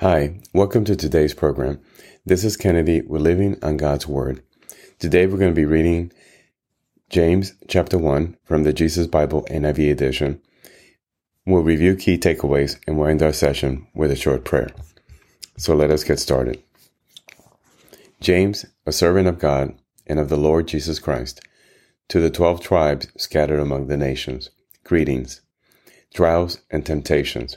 Hi, welcome to today's program. This is Kennedy. We're living on God's Word. Today we're going to be reading James chapter 1 from the Jesus Bible NIV edition. We'll review key takeaways and we'll end our session with a short prayer. So let us get started. James, a servant of God and of the Lord Jesus Christ, to the twelve tribes scattered among the nations, greetings, trials and temptations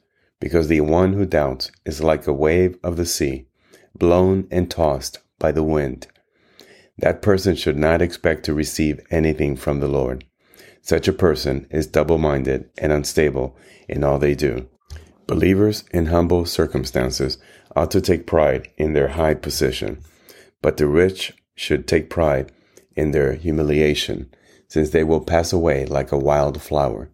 because the one who doubts is like a wave of the sea, blown and tossed by the wind. That person should not expect to receive anything from the Lord. Such a person is double minded and unstable in all they do. Believers in humble circumstances ought to take pride in their high position, but the rich should take pride in their humiliation, since they will pass away like a wild flower.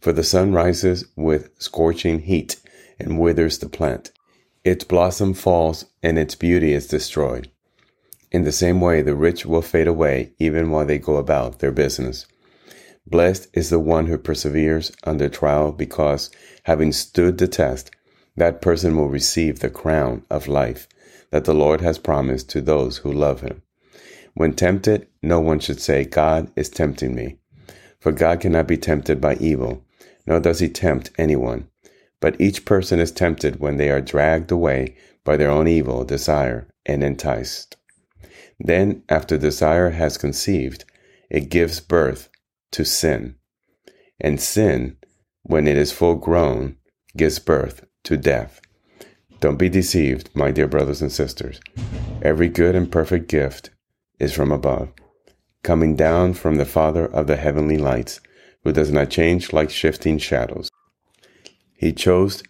For the sun rises with scorching heat and withers the plant. Its blossom falls and its beauty is destroyed. In the same way, the rich will fade away even while they go about their business. Blessed is the one who perseveres under trial because, having stood the test, that person will receive the crown of life that the Lord has promised to those who love him. When tempted, no one should say, God is tempting me. For God cannot be tempted by evil, nor does he tempt anyone. But each person is tempted when they are dragged away by their own evil desire and enticed. Then, after desire has conceived, it gives birth to sin. And sin, when it is full grown, gives birth to death. Don't be deceived, my dear brothers and sisters. Every good and perfect gift is from above, coming down from the Father of the heavenly lights, who does not change like shifting shadows. He chose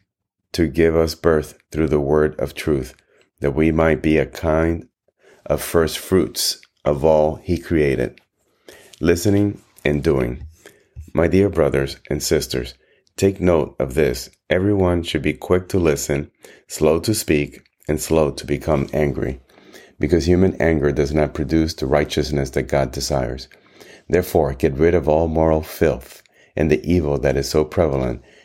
to give us birth through the word of truth, that we might be a kind of first fruits of all He created. Listening and doing. My dear brothers and sisters, take note of this. Everyone should be quick to listen, slow to speak, and slow to become angry, because human anger does not produce the righteousness that God desires. Therefore, get rid of all moral filth and the evil that is so prevalent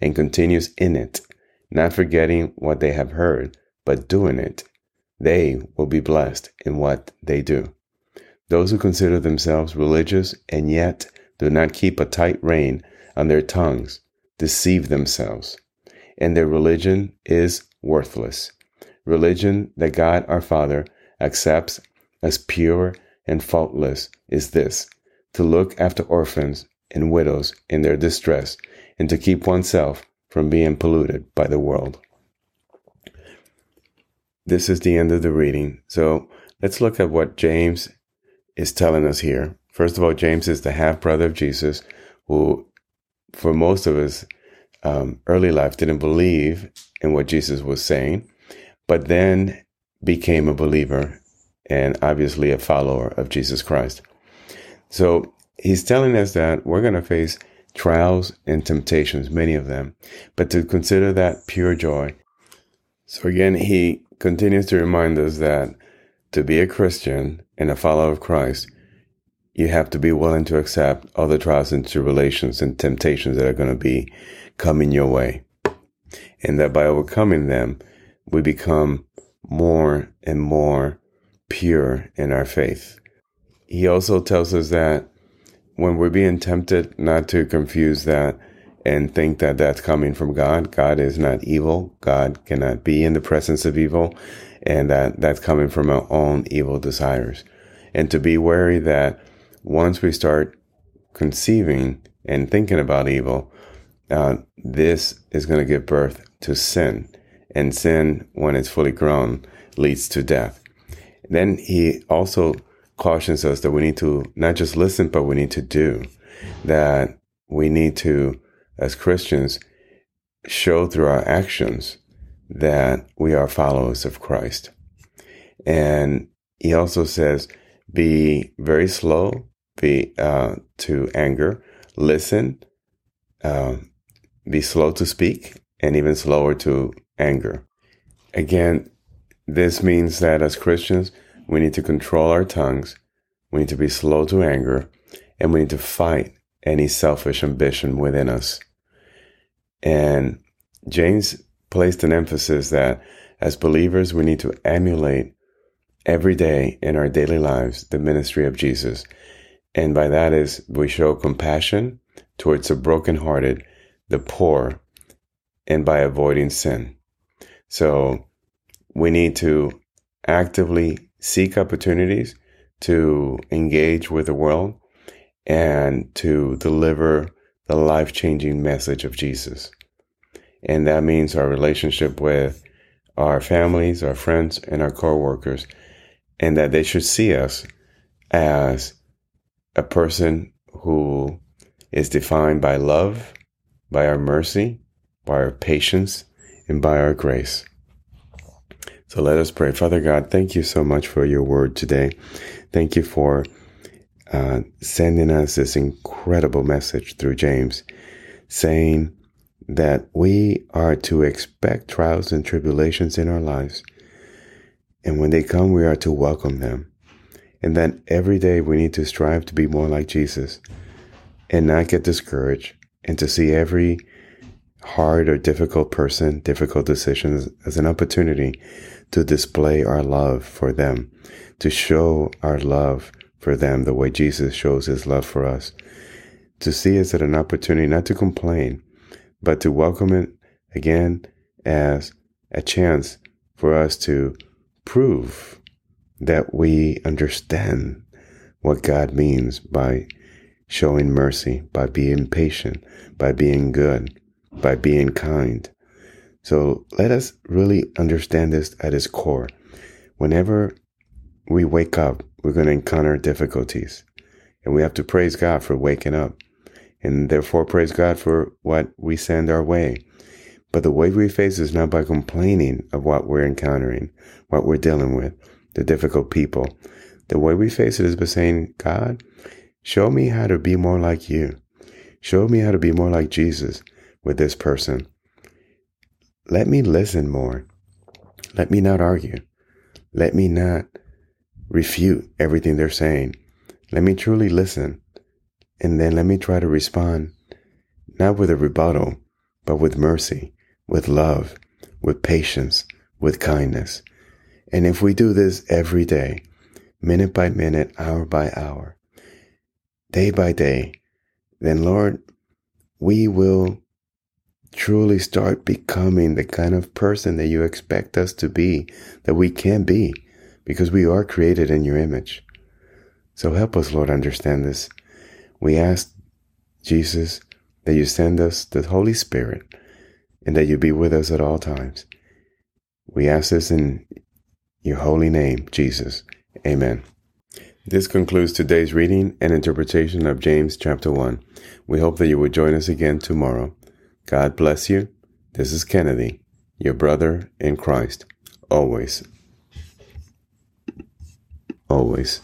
and continues in it, not forgetting what they have heard, but doing it, they will be blessed in what they do. Those who consider themselves religious and yet do not keep a tight rein on their tongues deceive themselves, and their religion is worthless. Religion that God our Father accepts as pure and faultless is this to look after orphans and widows in their distress and to keep oneself from being polluted by the world. This is the end of the reading. So let's look at what James is telling us here. First of all, James is the half brother of Jesus, who, for most of his um, early life, didn't believe in what Jesus was saying, but then became a believer and obviously a follower of Jesus Christ. So he's telling us that we're going to face trials and temptations, many of them, but to consider that pure joy. So again, he continues to remind us that to be a Christian and a follower of Christ, you have to be willing to accept all the trials and tribulations and temptations that are going to be coming your way. And that by overcoming them, we become more and more pure in our faith. He also tells us that when we're being tempted, not to confuse that and think that that's coming from God. God is not evil. God cannot be in the presence of evil and that that's coming from our own evil desires. And to be wary that once we start conceiving and thinking about evil, uh, this is going to give birth to sin. And sin, when it's fully grown, leads to death. Then he also cautions us that we need to not just listen, but we need to do. That we need to, as Christians, show through our actions that we are followers of Christ. And he also says, be very slow, be uh, to anger, listen, uh, be slow to speak, and even slower to anger. Again, this means that as Christians, we need to control our tongues, we need to be slow to anger, and we need to fight any selfish ambition within us. And James placed an emphasis that as believers, we need to emulate every day in our daily lives the ministry of Jesus. And by that is we show compassion towards the brokenhearted, the poor, and by avoiding sin. So we need to actively seek opportunities to engage with the world and to deliver the life changing message of Jesus. And that means our relationship with our families, our friends, and our co-workers, and that they should see us as a person who is defined by love, by our mercy, by our patience, and by our grace. So let us pray. Father God, thank you so much for your word today. Thank you for uh, sending us this incredible message through James, saying that we are to expect trials and tribulations in our lives. And when they come, we are to welcome them. And that every day we need to strive to be more like Jesus and not get discouraged and to see every hard or difficult person, difficult decisions as an opportunity to display our love for them, to show our love for them the way Jesus shows his love for us. To see it as an opportunity not to complain, but to welcome it again as a chance for us to prove that we understand what God means by showing mercy, by being patient, by being good, by being kind. So let us really understand this at its core. Whenever we wake up, we're going to encounter difficulties. And we have to praise God for waking up. And therefore, praise God for what we send our way. But the way we face is not by complaining of what we're encountering, what we're dealing with, the difficult people. The way we face it is by saying, God, show me how to be more like you. Show me how to be more like Jesus with this person. Let me listen more. Let me not argue. Let me not refute everything they're saying. Let me truly listen. And then let me try to respond, not with a rebuttal, but with mercy, with love, with patience, with kindness. And if we do this every day, minute by minute, hour by hour, day by day, then Lord, we will truly start becoming the kind of person that you expect us to be, that we can be because we are created in your image. So help us, Lord, understand this. We ask, Jesus, that you send us the Holy Spirit and that you be with us at all times. We ask this in your holy name, Jesus. Amen. This concludes today's reading and interpretation of James chapter 1. We hope that you will join us again tomorrow. God bless you. This is Kennedy, your brother in Christ, always. Always